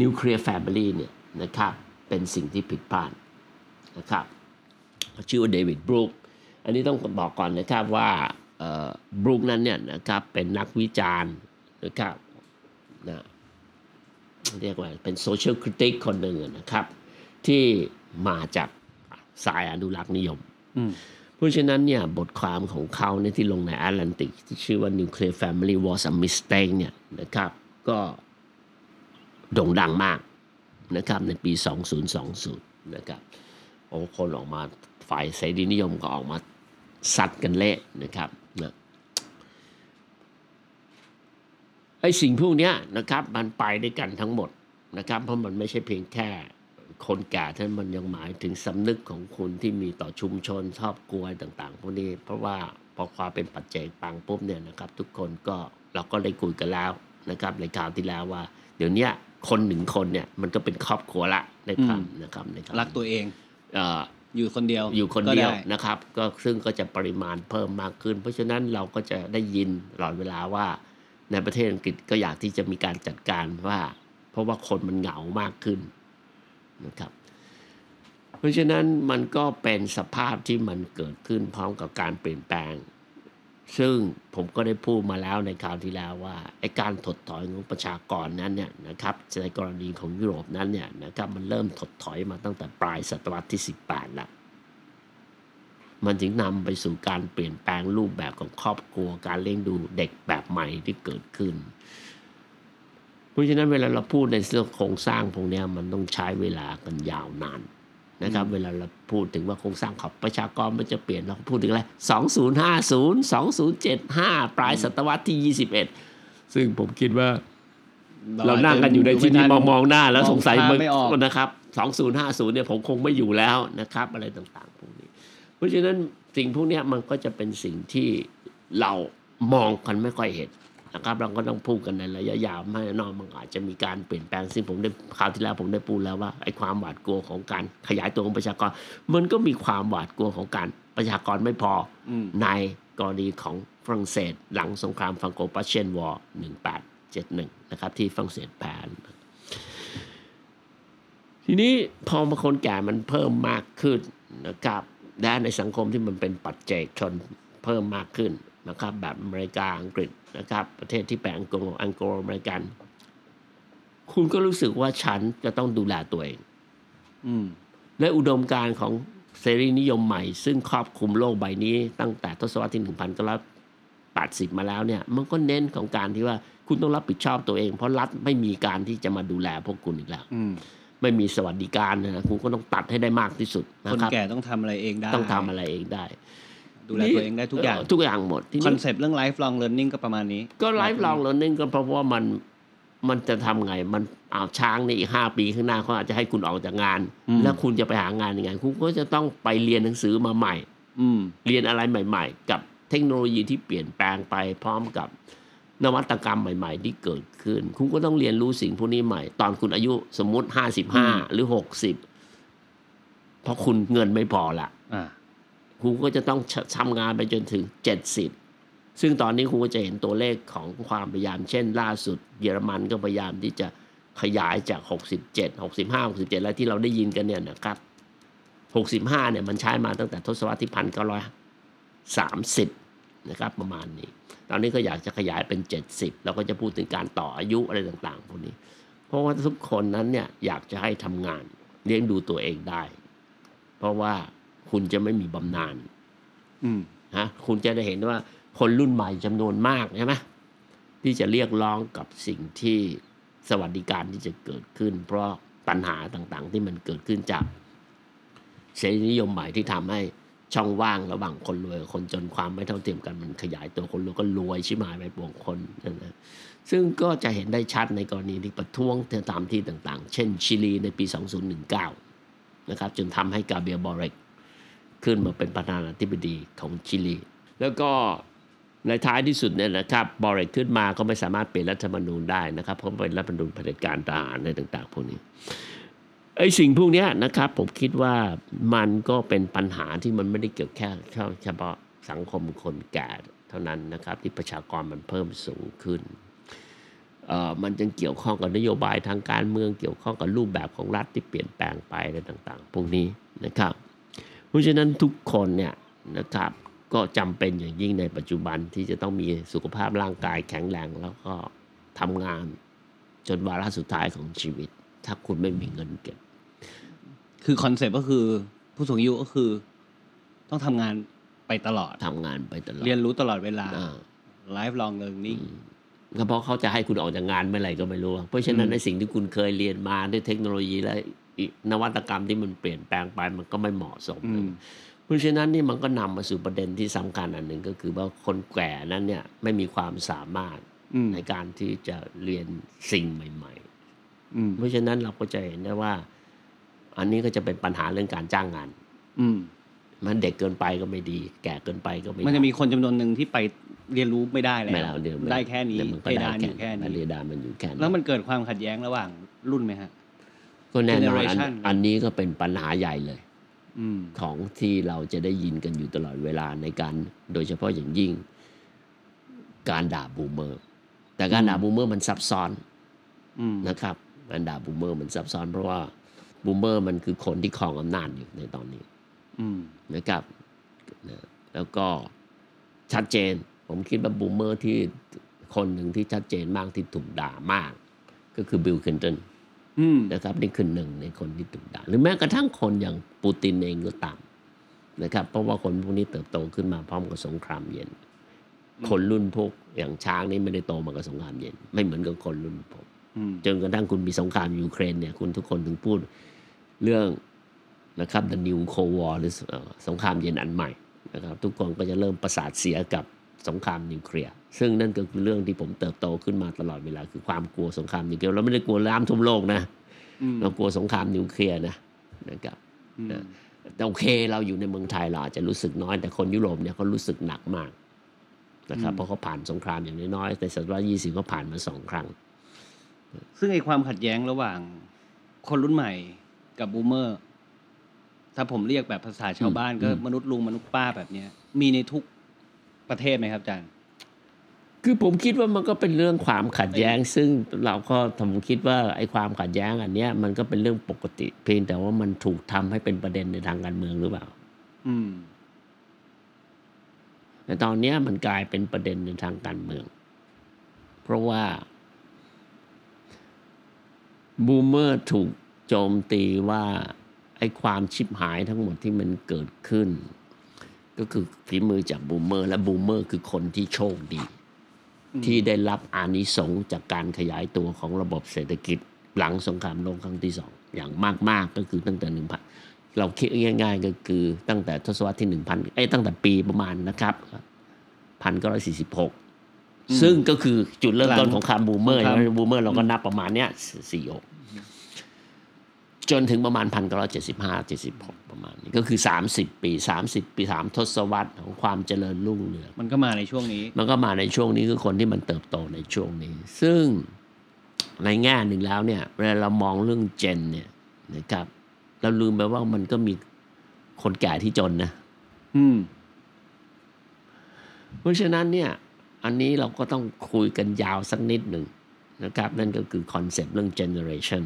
Speaker 3: nuclear family เนี่ยนะครับเป็นสิ่งที่ผิดพลาดนะครับชื่อว่าเดวิดบรูคอันนี้ต้องบอกก่อนนะครับว่า บรูคนั้นเนี่ยนะครับเป็นนักวิจารณ์นะครับนะเรียกว่าเป็น social critic คนหนึ่งนะครับ ที่มาจากสายอนุรักษ์นิยม
Speaker 2: อืม
Speaker 3: เพราะฉะนั้นเนี่ยบทความของเขาเนี่ยที่ลงใน Atlantic ที่ชื่อว่า Nuclear Family was a mistake เนี่ยนะครับก็โด่งดังมากนะครับในปี 2020 นะครับโอ้คนออกมาฝ่ายเสรีนิยมก็ออกมาซัดกันเละนะครับ นะไอ้สิ่งพวกเนี้ยนะครับ มันไปด้วยกันทั้งหมดนะครับ เพราะมันไม่ใช่เพียงแค่คนแก่ท่านมันยังหมายถึงสำนึกของคุณที่มีต่อชุมชนชอบกลัวต่างๆพวกนี้ เพราะว่าพอความเป็นปัจเจกปังปุ๊บเนี่ยนะครับ ทุกคนก็เราก็ได้คุยกันแล้วนะครับในข่าวที่แล้วว่า เดี๋ยวเนี้ยคนหนึ่งคนเนี่ยมันก็เป็นครอบครัวละในคำนะครับในคำ
Speaker 2: รักตัวเอง
Speaker 3: เอ่อ
Speaker 2: อยู่คนเดียว
Speaker 3: อยู่คนเดียว
Speaker 2: ก็ไนะ
Speaker 3: ครับ ก็ซึ่งก็จะปริมาณเพิ่มมากขึ้น เพราะฉะนั้นเราก็จะได้ยินตลอดเวลาว่า ในประเทศอังกฤษก็อยากที่จะมีการจัดการว่า เพราะว่าคนมันเหงามากขึ้นนะครับ เพราะฉะนั้นมันก็เป็นสภาพที่มันเกิดขึ้นพร้อมกับการเปลี่ยนแปลง ซึ่งผมก็ได้พูดมาแล้วในคราวที่แล้วว่าไอ้การถดถอยของประชากรนั้นเนี่ยนะครับในกรณีของยุโรปนั้นเนี่ยนะครับมันเริ่มถดถอยมาตั้งแต่ปลายศตวรรษที่ 18แล้วมันถึงนำไปสู่การเปลี่ยนแปลงรูปแบบของครอบครัวการเลี้ยงดูเด็กแบบใหม่ที่เกิดขึ้น เพราะฉะนั้นเวลาเราพูดในเรื่องโครงสร้างพวกนี้มันต้องใช้เวลากันยาวนาน นะครับ เวลาเราพูดถึงว่าโครงสร้างของประชากรมันจะเปลี่ยนเราก็พูดถึงอะไรสองศูนย์ห้าศูนย์สองศูนย์เจ็ดห้าปลายศตวรรษที่ยี่สิบเอ็ดซึ่งผมคิดว่า เรานั่งกันอยู่ในที่นี้มองมองหน้าแล้วสงสัย
Speaker 2: มอง
Speaker 3: มัน
Speaker 2: ภาพไม่ออก
Speaker 3: นะครับสองศูนย์ห้าศูนย์เนี่ยผมคงไม่อยู่แล้วนะครับ อะไรต่างๆพวกนี้ เพราะฉะนั้นสิ่งพวกเนี้ยมันก็จะเป็นสิ่งที่เรามองกันไม่ค่อยเห็น นะครับเราก็ต้องพูดกันในระยะยาวไม่แน่นอนมันอาจจะมีการเปลี่ยนแปลงซึ่งผมได้คราวที่แล้วผมได้พูดแล้วว่าไอ้ความหวาดกลัวของการขยายตัวของประชากร มันก็มีความหวาดกลัวของการประชากรไม่พอ
Speaker 2: อืม
Speaker 3: ในกรณีของฝรั่งเศส หลังสงครามฟังโกปัชเชนวอร์18 71นะครับที่ฝรั่งเศสแพ้ทีนี้พอมาคนแก่มันเพิ่มมากขึ้นนะครับและในสังคมที่มันเป็นปัจเจกชนเพิ่มมากขึ้น นะครับแบบอเมริกาอังกฤษนะครับ ประเทศที่แปลงกงอังโกลอเมริกัน คุณก็รู้สึกว่าฉันจะต้องดูแลตัวเอง
Speaker 2: อ
Speaker 3: และอุดมการณ์ของเสรีนิยมใหม่ ซึ่งครอบคลุมโลกใบนี้ ตั้งแต่ทศวรรษที่ 1980 มาแล้วเนี่ย มันก็เน้นของการที่ว่าคุณต้องรับผิดชอบตัวเอง เพราะรัฐไม่มีการที่จะมาดูแลพวกคุณอีกแล้วไม่มีสวัสดิการนะคุณก็ต้องตัดให้ได้มากที่สุดนะ
Speaker 2: ค
Speaker 3: รับคน
Speaker 2: แก่ต้องทำอะไรเองได้
Speaker 3: ต้องทำอะไรเองได้
Speaker 2: ดูแลตัวเองได้ทุกอย่าง
Speaker 3: ทุกอย่างหมดที
Speaker 2: นี้
Speaker 3: concept
Speaker 2: เรื่อง lifelong learning ก็ประมาณนี้
Speaker 3: ก็ไลฟ์ลอง e ร์ r นิ่งก็เพราะว่ามันมันจะทำไง มันเอาว่าช้างนี่อีกห้าปีข้างหน้าเขาอาจจะให้คุณออกจากงาน
Speaker 2: อืม
Speaker 3: แล้วคุณจะไปหางานยังไงคุณก็จะต้องไปเรียนหนังสือมาใหม่
Speaker 2: อืม
Speaker 3: เรียนอะไรใหม่ ๆ กับเทคโนโลยีที่เปลี่ยนแปลงไปพร้อมกับนวัตกรรมใหม่ ๆ ที่เกิดขึ้น คุณก็ต้องเรียนรู้สิ่งพวกนี้ใหม่ ตอนคุณอายุสมมุติห้าสิบห้าหรือหกสิบเพราะคุณเงินไม่พอละ
Speaker 2: อ่า
Speaker 3: คุณก็จะต้องทำงานไปจนถึงเจ็ดสิบซึ่งตอนนี้คุณก็จะเห็นตัวเลขของความพยายามเช่น ล่าสุด เยอรมันก็พยายามที่จะขยายจาก 67 65 67 แล้วที่เราได้ยินกันเนี่ยนะครับ 65 เนี่ยมันใช้มาตั้งแต่ทศวรรษที่พันเก้าร้อยสามสิบนะครับประมาณนี้ ตอนนี้ก็อยากจะขยายเป็น 70แล้วก็จะพูดถึงการต่ออายุอะไรต่างๆพวกนี้ เพราะว่าทุกคนนั้นเนี่ยอยากจะให้ทำงานเลี้ยงดูตัวเองได้ เพราะว่า คุณจะไม่มีบำนาญ
Speaker 2: อืม
Speaker 3: นะคุณจะได้เห็นว่าคนรุ่นใหม่จำนวนมากใช่ไหมที่จะเรียกร้องกับสิ่งที่สวัสดิการที่จะเกิดขึ้น เพราะปัญหาต่างๆ ที่มันเกิดขึ้นจากเสรีนิยมใหม่ที่ทำให้ช่องว่างระหว่างคนรวยกับคนจนความไม่เท่าเทียมกันมันขยายตัวคนรวยก็รวยชิมายไปปวงคนนะซึ่งก็จะเห็นได้ชัดในกรณีที่ประท้วงตามที่ต่างๆ เช่นชิลีในปี 2019 นะครับจนทำให้กาเบียบอเรก ขึ้นมาเป็นประธานาธิบดีของชิลี แล้วก็ในท้ายที่สุดเนี่ยนะครับบอเรกขึ้นมาก็ไม่สามารถเปลี่ยนรัฐธรรมนูญได้นะครับเพราะเป็นรัฐธรรมนูญเผด็จการทหารอะไรต่าง ๆ พวกนี้ไอ้สิ่งพวกเนี้ยนะครับผมคิดว่ามันก็เป็นปัญหาที่มันไม่ได้เกี่ยวแค่เฉพาะสังคมคนแก่เท่านั้นนะครับที่ประชากรมันเพิ่มสูงขึ้นมันจึงเกี่ยวข้องกับนโยบายทางการเมืองเกี่ยวข้องกับรูปแบบของรัฐที่เปลี่ยนแปลงไปอะไรต่าง ๆ พวกนี้นะครับ เพราะฉะนั้นทุกคนเนี่ยนะครับก็จำเป็นอย่างยิ่งในปัจจุบันที่จะต้องมีสุขภาพร่างกายแข็งแรงแล้วก็ทำงานจนวาระสุดท้ายของชีวิต ถ้าคุณไม่มีเงินเก็บ
Speaker 2: คือคอนเซปต์ก็คือผู้สูงอายุก็คือ ต้องทำงานไปตลอด
Speaker 3: ทำงานไปตลอด
Speaker 2: เรียนรู้ตลอดเวลา
Speaker 3: อ่า
Speaker 2: lifelong learning
Speaker 3: ก็เพราะเขาจะให้คุณออกจากงานเมื่อไหร่ก็ไม่รู้ เพราะฉะนั้น
Speaker 2: อืม
Speaker 3: ในสิ่งที่คุณเคยเรียนมาด้วยเทคโนโลยีและ นวัตกรรมที่มันเปลี่ยนแปลงไปมันก็ไม่เหมาะสม
Speaker 2: อืม
Speaker 3: เพราะฉะนั้นนี่มันก็นำมาสู่ประเด็นที่สำคัญอันหนึ่งก็คือว่าคนแก่นั้นเนี่ยไม่มีความสามารถ
Speaker 2: อืม
Speaker 3: ในการที่จะเรียนสิ่งใหม่
Speaker 2: อืม
Speaker 3: ๆเพราะฉะนั้นเราก็จะเห็นได้ว่า อันนี้ก็จะเป็นปัญหาเรื่องการจ้างงาน
Speaker 2: อืม
Speaker 3: มันเด็กเกินไปก็ไม่ดี แก่เกินไปก็ไม่
Speaker 2: มันจะ
Speaker 3: ดี
Speaker 2: มีคนจำนวนหนึ่งที่ไปเรียนรู้ไม่ได้แล้ว
Speaker 3: ไม่แล้วเดี๋ยว
Speaker 2: ได้แค่นี้
Speaker 3: เดี๋ยวมัน
Speaker 2: เพ
Speaker 3: ก็ได้
Speaker 2: ดานอยู่แค่
Speaker 3: เพ
Speaker 2: นี้
Speaker 3: ดานมันอยู่แค่นี้
Speaker 2: แล้วมันเกิดความขัดแย้งระหว่างรุ่นไหมฮะ
Speaker 3: ก็แน่นอนอัน
Speaker 2: generation
Speaker 3: อันนี้ก็เป็นปัญหาใหญ่เลย
Speaker 2: อืม
Speaker 3: ของที่เราจะได้ยินกันอยู่ตลอดเวลาในการ โดยเฉพาะอย่างยิ่ง การด่า boomer แต่การด่า boomer มันซับซ้อน
Speaker 2: อืม
Speaker 3: นะครับการด่า boomer มันซับซ้อน เพราะว่า boomer มันคือคนที่ครองอำนาจอยู่ในตอนนี้
Speaker 2: อืม
Speaker 3: นะครับนะแล้วก็ชัดเจน ผมคิดว่า boomer ที่คนหนึ่งที่ชัดเจนมากที่ถูกด่ามาก ก็คือบิลคลินตัน
Speaker 2: อืม
Speaker 3: นะครับนี่คือหนึ่งในคนที่ถูกด่าหรือแม้กระทั่งคนอย่างปูตินเองก็ตามนะครับ เพราะว่าคนพวกนี้เติบโตขึ้นมาพร้อมกับสงครามเย็น คนรุ่นพวกอย่างช้างนี่ไม่ได้โตมากับสงครามเย็น ไม่เหมือนกับคนรุ่นผม
Speaker 2: อืม
Speaker 3: จนกระทั่งคุณมีสงครามยูเครนเนี่ยคุณทุกคนถึงพูดเรื่องนะครับ the new cold war หรือเอ่อสงครามเย็นอันใหม่นะครับ ทุกคนก็จะเริ่มประสาทเสียกับสงครามนิวเคลียร์ ซึ่งนั่นก็คือเรื่องที่ผมเติบโตขึ้นมาตลอดเวลาคือความกลัวสงครามนิวเคลียร์เราไม่ได้กลัวน้ำท่วมโลกนะ
Speaker 2: อืม
Speaker 3: เรากลัวสงครามนิวเคลียร์นะนะครับ
Speaker 2: อืม
Speaker 3: แต่โอเคเราอยู่ในเมืองไทยเราอาจจะรู้สึกน้อย แต่คนยุโรปเนี่ยเขารู้สึกหนักมากนะครับ
Speaker 2: อืม
Speaker 3: เพราะเขาผ่านสงครามอย่างน้อยๆในศตวรรษยี่สิบเขาผ่านมาสองครั้ง
Speaker 2: ซึ่งไอความขัดแย้งระหว่างคนรุ่นใหม่กับ boomer ถ้าผมเรียกแบบภาษาชาวบ้าน
Speaker 3: อืม
Speaker 2: ก็
Speaker 3: อืม
Speaker 2: มนุษย์ลุงมนุษย์ป้าแบบเนี้ย มีในทุกประเทศไหมครับอาจารย์
Speaker 3: คือผมคิดว่ามันก็เป็นเรื่องความขัดแย้ง ซึ่งเราก็ผมคิดว่าไอ้ความขัดแย้งอันเนี้ยมันก็เป็นเรื่องปกติ เพียงแต่ว่ามันถูกทำให้เป็นประเด็นในทางการเมืองหรือเปล่า
Speaker 2: อืม
Speaker 3: แต่ตอนเนี้ยมันกลายเป็นประเด็นในทางการเมือง เพราะว่า boomer ถูกโจมตีว่าไอ้ความชิบหายทั้งหมดที่มันเกิดขึ้น ก็คือฝีมือจาก boomer และ boomer คือคนที่โชคดี ที่ได้รับอานิสงส์จากการขยายตัวของระบบเศรษฐกิจหลังสงครามโลกครั้งที่สองอย่างมากๆก็คือตั้งแต่หนึ่งพันเราคิดง่าย ๆ ก็คือตั้งแต่ทศวรรษที่หนึ่งพันไอ้ยตั้งแต่ปีประมาณนะครับพันเก้าร้อยสี่สิบหกซึ่งก็คือจุดเริ่มต้นของคำว่า boomer
Speaker 2: ครับ
Speaker 3: ใช่ไหม boomer เราก็นับประมาณเนี้ยสี่หก จนถึงประมาณพันเก้าร้อยเจ็ดสิบห้าเจ็ดสิบหกประมาณนี้ก็คือสามสิบปีสามสิบปีสามทศวรรษของความเจริญรุ่งเรือง
Speaker 2: มันก็มาในช่วงนี้
Speaker 3: มันก็มาในช่วงนี้คือคนที่มันเติบโตในช่วงนี้ ซึ่งในแง่หนึ่งแล้วเนี่ยเวลาเรามองเรื่อง gen เนี่ยนะครับเราลืมไปว่ามันก็มีคนแก่ที่จนนะ
Speaker 2: อืม
Speaker 3: เพราะฉะนั้นเนี่ย อันนี้เราก็ต้องคุยกันยาวสักนิดหนึ่งนะครับ นั่นก็คือ concept เรื่อง generation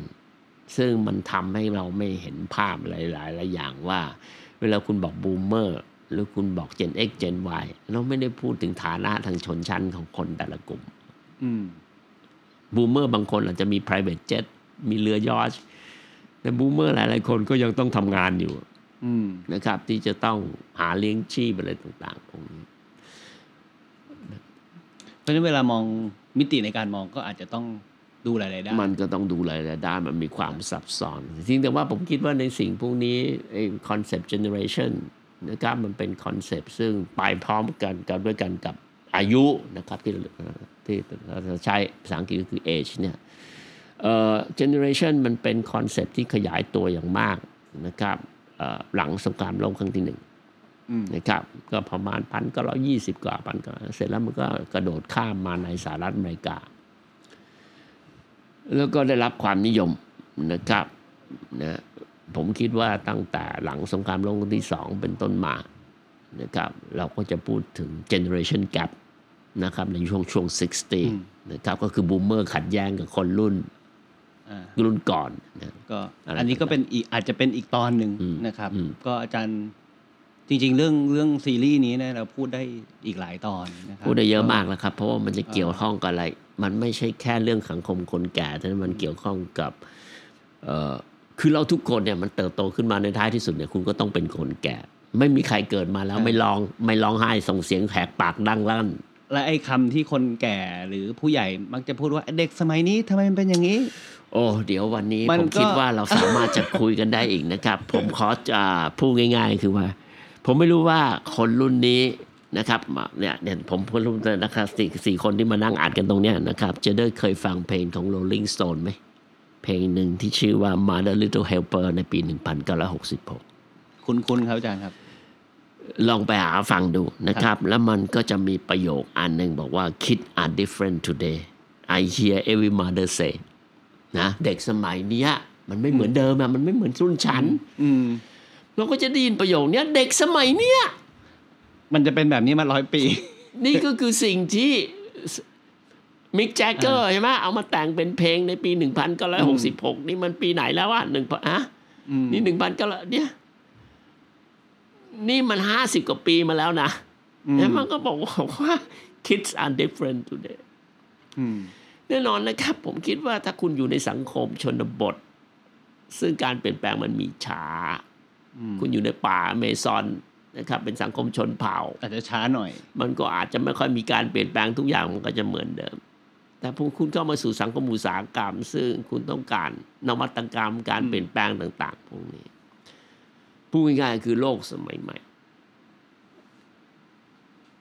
Speaker 3: ซึ่งมันทำให้เราไม่เห็นภาพหลายๆหลายอย่างว่า เวลาคุณบอก boomer หรือคุณบอก Gen X Gen Y เราไม่ได้พูดถึงฐานะทางชนชั้นของคนแต่ละกลุ่ม
Speaker 2: อืม
Speaker 3: boomer บางคนอาจจะมี private jet มีเรือยอชต์แต่ boomer หลายๆคนก็ยังต้องทำงานอยู่
Speaker 2: อืม
Speaker 3: นะครับ ที่จะต้องหาเลี้ยงชีพอะไรต่างๆพวกนี้
Speaker 2: เพราะฉะนั้นเวลามองมิติในการมองก็อาจจะต้อง ดูหลายๆด้าน
Speaker 3: มันก็ต้องดูหลายๆด้านมันมีความซับซ้อนจริงแต่ว่าผมคิดว่าในสิ่งพวกนี้ไอ้ concept generation นะครับมันเป็น concept ซึ่งไปพร้อมกันกันด้วยกันกับอายุนะครับที่ที่เราจะใช้ภาษาอังกฤษก็คือ age เนี่ยเอ่อ generation มันเป็น concept ที่ขยายตัวอย่างมากนะครับเอ่อหลังสงครามโลกครั้งที่หนึ่ง
Speaker 2: อืม
Speaker 3: นะครับก็ประมาณพันเก้าร้อยยี่สิบกว่าพันเก้าเสร็จแล้วมันก็กระโดดข้ามมาในสหรัฐอเมริกา แล้วก็ได้รับความนิยมนะครับนะผมคิดว่าตั้งแต่หลังสงครามโลกครั้งที่สองเป็นต้นมานะครับเราก็จะพูดถึง generation gap นะครับในช่วงช่วง 60 นะครับก็คือ boomer ขัดแย้งกับคนรุ่น
Speaker 2: อ่า
Speaker 3: รุ่นก่อนนะ
Speaker 2: ก็
Speaker 3: อะไร
Speaker 2: อันนี้ก็เป็นอีกอาจจะเป็นอีกตอนหนึ่ง
Speaker 3: อืม
Speaker 2: นะครับ
Speaker 3: อืม
Speaker 2: ก็อาจารย์จริง ๆ เรื่องเรื่องซีรีส์นี้เนี่ยเราพูดได้อีกหลายตอนนะครับ
Speaker 3: พูดได้เยอะมากแล้วครับ เพราะว่ามันจะเกี่ยวข้องกับอะไร มันไม่ใช่แค่เรื่องสังคมคนแก่แต่มันเกี่ยวข้องกับเอ่อคือเราทุกคนเนี่ยมันเติบโตขึ้นมาในท้ายที่สุดเนี่ยคุณก็ต้องเป็นคนแก่ ไม่มีใครเกิดมาแล้วไม่ร้องไม่ร้องไห้ส่งเสียงแหกปากดังลั่น
Speaker 2: และไอ้คำที่คนแก่หรือผู้ใหญ่มักจะพูดว่าเด็กสมัยนี้ทำไมมันเป็นอย่างนี้
Speaker 3: โอ้เดี๋ยววันนี้
Speaker 2: มัน
Speaker 3: ผม
Speaker 2: ก็
Speaker 3: คิดว่าเราสามารถจะคุยกันได้อีกนะครับ ผมขอจะพูดง่าย ๆ คือว่า ผมไม่รู้ว่าคนรุ่นนี้ นะครับเนี่ยเนี่ยผมพูดรุ่นนะครับสี่สี่คนที่มานั่งอ่านกันตรงเนี้ยนะครับจะได้เคยฟังเพลงของ Rolling Stone ไหมเพลงหนึ่งที่ชื่อว่า Mother Little Helper ในปี 1966
Speaker 2: คุณคุณครับอาจารย์ครับ
Speaker 3: ลองไปหาฟังดูนะครับ แล้วมันก็จะมีประโยคอันหนึ่งบอกว่า kids are different today I hear every mother say นะเด็กสมัยเนี้ยมันไม่เหมือนเดิมอะมันไม่เหมือนรุ่นฉัน
Speaker 2: อืม
Speaker 3: เราก็จะได้ยินประโยคเนี้ยเด็กสมัยเนี้ย
Speaker 2: มันจะเป็นแบบนี้มาร้อยปี
Speaker 3: นี่ก็คือสิ่งที่มิกแจ็คเกอร์ใช่ไหมเอามาแต่งเป็นเพลงในปี1966นี่มันปีไหนแล้ววะหนึ่งอะ
Speaker 2: อืม
Speaker 3: นี่หนึ่งพันก็เนี่ยนี่มันห้าสิบกว่าปีมาแล้วนะ
Speaker 2: อืม
Speaker 3: แล้วมันก็บอกว่า kids are different today
Speaker 2: อืม
Speaker 3: แน่นอนนะครับ ผมคิดว่าถ้าคุณอยู่ในสังคมชนบท ซึ่งการเปลี่ยนแปลงมันมีช้า
Speaker 2: อืม
Speaker 3: คุณอยู่ในป่าอเมซอน นะครับเป็นสังคมชนเผ่า
Speaker 2: อาจจะช้าหน่อย
Speaker 3: มันก็อาจจะไม่ค่อยมีการเปลี่ยนแปลงทุกอย่างมันก็จะเหมือนเดิม แต่พอคุณเข้ามาสู่สังคมอุตสาหกรรม ซึ่งคุณต้องการนวัตกรรมการเปลี่ยนแปลงต่าง ๆ พวกนี้พูดง่ายๆคือโลกสมัยใหม่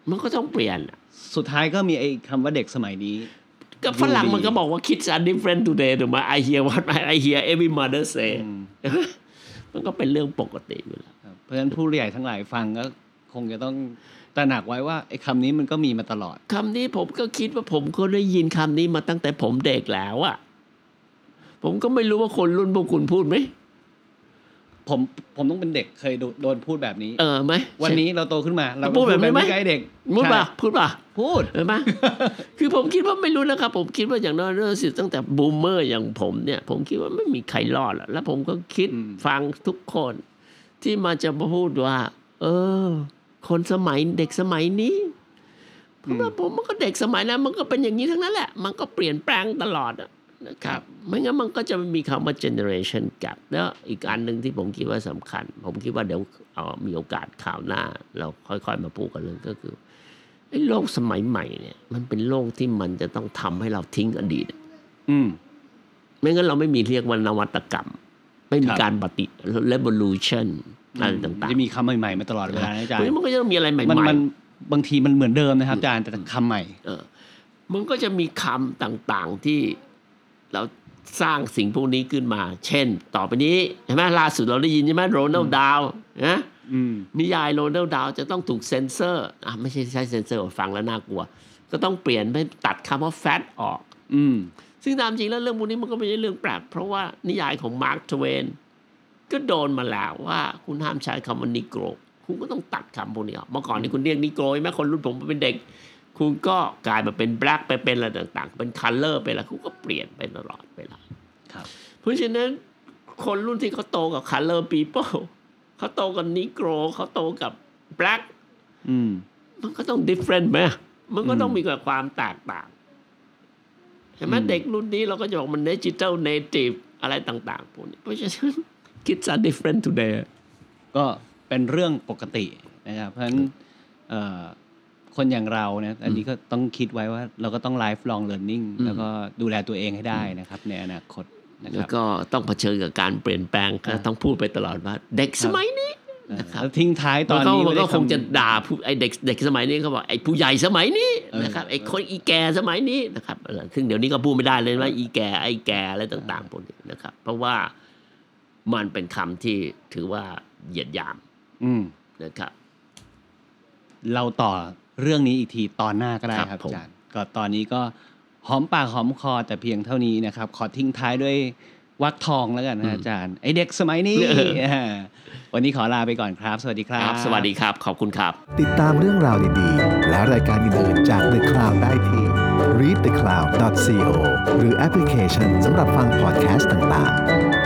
Speaker 3: มันก็ต้องเปลี่ยนอะ
Speaker 2: สุดท้ายก็มีไอ้คำว่าเด็กสมัยนี้
Speaker 3: ก็ฝรั่ง
Speaker 2: ดูดี
Speaker 3: มันก็บอกว่า kids are different today ถูกไหม I hear what I hear every mother say
Speaker 2: อืม
Speaker 3: มันก็เป็นเรื่องปกติอยู่แล้ว
Speaker 2: ครับ เพราะฉะนั้นผู้ใหญ่ทั้งหลายฟังก็คงจะต้องตระหนักไว้ว่าไอ้คำนี้มันก็มีมาตลอด
Speaker 3: คำนี้ผมก็คิดว่าผมก็ได้ยินคำนี้มาตั้งแต่ผมเด็กแล้วอะผมก็ไม่รู้ว่าคนรุ่นพวกคุณพูดไหม
Speaker 2: ผมผมต้องเป็นเด็กเคยโดนโดนพูดแบบนี้
Speaker 3: เออไหม
Speaker 2: วันนี้เราโตขึ้นมา เราก็
Speaker 3: พูดแบบนี้ไหม
Speaker 2: ใกล้เด็ก
Speaker 3: พูดป่ะ
Speaker 2: ใช่
Speaker 3: พูดป่ะ
Speaker 2: พูด
Speaker 3: เห็นไหมคือผมคิดว่าไม่รู้นะครับ ผมคิดว่าอย่างน้อยเรื่องสิตั้งแต่บูมเมอร์อย่างผมเนี่ย ผมคิดว่าไม่มีใครรอดหรอกแล้วผมก็คิด
Speaker 2: อืม
Speaker 3: ฟังทุกคน ที่มาจะมาพูดว่า เออ คนสมัยเด็กสมัยนี้ผมว่าผมมันก็เด็กสมัยนั้น มันก็เป็นอย่างนี้ทั้งนั้นแหละ มันก็เปลี่ยนแปลงตลอดอะนะครับ ไม่งั้นมันก็จะไม่มีคำว่า generation gap แล้วอีกอันหนึ่งที่ผมคิดว่าสำคัญ ผมคิดว่าเดี๋ยวเอามีโอกาสข่าวหน้า เราค่อยๆมาพูดกันเรื่องก็คือไอ้โลกสมัยใหม่เนี่ย มันเป็นโลกที่มันจะต้องทำให้เราทิ้งอดีต
Speaker 2: อืม
Speaker 3: ไม่งั้นเราไม่มีเรียกว่านวัตกรรม ไม่มี
Speaker 2: ครับ
Speaker 3: การปฏิ revolution อะไรต่างๆ
Speaker 2: จะมีคำใหม่ๆมาตลอดเวลานะอาจาร
Speaker 3: เพราะฉะ
Speaker 2: ย์
Speaker 3: นั้นมันก็จะต้องมีอะไรให
Speaker 2: มัน
Speaker 3: ม่
Speaker 2: มันบางทีมันเหมือนเดิมนะครับอาจารย์แต่คำใหม่
Speaker 3: ๆเออ มันก็จะมีคำต่างๆที่เราสร้างสิ่งพวกนี้ขึ้นมา เช่น ต่อไปนี้เห็นไหมล่าสุดเราได้ยินใช่ไหมโรอัลด์ ดาห์ลนะ
Speaker 2: อืม
Speaker 3: นิยายโรอัลด์ ดาห์ลจะต้องถูกเซ็นเซอร์อะไม่ใช่ใช้เซ็นเซอร์ฟังแล้วน่ากลัว ก็ต้องเปลี่ยนไปตัดคำว่า fat ออก
Speaker 2: อืม
Speaker 3: ซึ่งตามจริงแล้วเรื่องพวกนี้มันก็ไม่ใช่เรื่องแปลกเพราะว่านิยายของมาร์คทเวน ก็โดนมาแล้วว่า คุณห้ามใช้คำว่านิโกรคุณก็ต้องตัดคำพวกนี้ออกเมื่อก่อนนี่คุณเรียกนิโกรใช่ไหมคนรุ่นผมเป็นเด็ก คุณก็กลายมาเป็นแบล็กไปเป็นอะไรต่าง ๆ เป็นคัลเลอร์ไปแล้วคุณก็เปลี่ยนไปตลอดเวลา
Speaker 2: ครับ
Speaker 3: เพราะฉะนั้นคนรุ่นที่เขาโตกับ color people เขาโตกับนิโกรเขาโตกับ black
Speaker 2: อืม
Speaker 3: มันก็ต้อง different ไหมมันก็ต้อง
Speaker 2: อืม
Speaker 3: มีความแตกต่างเห็นไหม
Speaker 2: อืม
Speaker 3: เด็กรุ่นนี้เราก็จะบอกมัน digital native อะไรต่าง ๆพวกนี้เพราะฉะนั้น kids are different today
Speaker 2: ก็เป็นเรื่องปกตินะครับ เพราะฉะนั้นเอ่อคนอย่างเราเนี่ยอันนี้ก็ต้องคิดไว้ว่าเราก็ต้อง life long learning
Speaker 3: อืม
Speaker 2: แล้วก็ดูแลตัวเองให้ได้นะครับ ในอนาคตนะค
Speaker 3: แล้ว
Speaker 2: รับ
Speaker 3: ก็ต้องเผชิญกับการเปลี่ยนแปลงก็
Speaker 2: อ่า
Speaker 3: ต้องพูดไปตลอดว่า เด็กสมัยนี้นะครับ
Speaker 2: แล้วทิ้งท้ายต
Speaker 3: ต
Speaker 2: อ
Speaker 3: อนนเขา
Speaker 2: นี้
Speaker 3: มันก็
Speaker 2: ไว้
Speaker 3: คง
Speaker 2: ด้วย
Speaker 3: จะด่าผู้ไอเด็กเด็กสมัยนี้เขาบอกไอผู้ใหญ่สมัยนี้
Speaker 2: เออ
Speaker 3: นะครับไอคนอีแก่สมัยนี้นะครับเออซึ่งเดี๋ยวนี้ก็พูดไม่ได้เลยว่าอีแก่ไอแก่อะไรต่างๆพวกนี้นะครับ เพราะว่า มันเป็นคำที่ถือว่าเหยียดหยาม
Speaker 2: อืม
Speaker 3: นะครับ
Speaker 2: เราต่อเรื่องนี้อีกทีตอนหน้าก็ได้
Speaker 3: ครับ
Speaker 2: ครับ
Speaker 3: ผม
Speaker 2: อาจารย์ก็ตอนนี้ก็หอมปากหอมคอแต่เพียงเท่านี้นะครับ ขอทิ้งท้ายด้วยวักทองแล้วกันนะอาจารย์ไอเด็กสมัยนี้อ่าวันนี้ขอลาไปก่อนครับ สวัสดีครั
Speaker 3: ครับบสวัสดีครับ ขอบคุณครับ
Speaker 1: ติดตามเรื่องราวดีๆ และรายการอื่นๆจาก The Cloud ได้ที่ readthecloud.co หรือแอปพลิเคชันสำหรับฟังพอดแคสต์ต่างๆ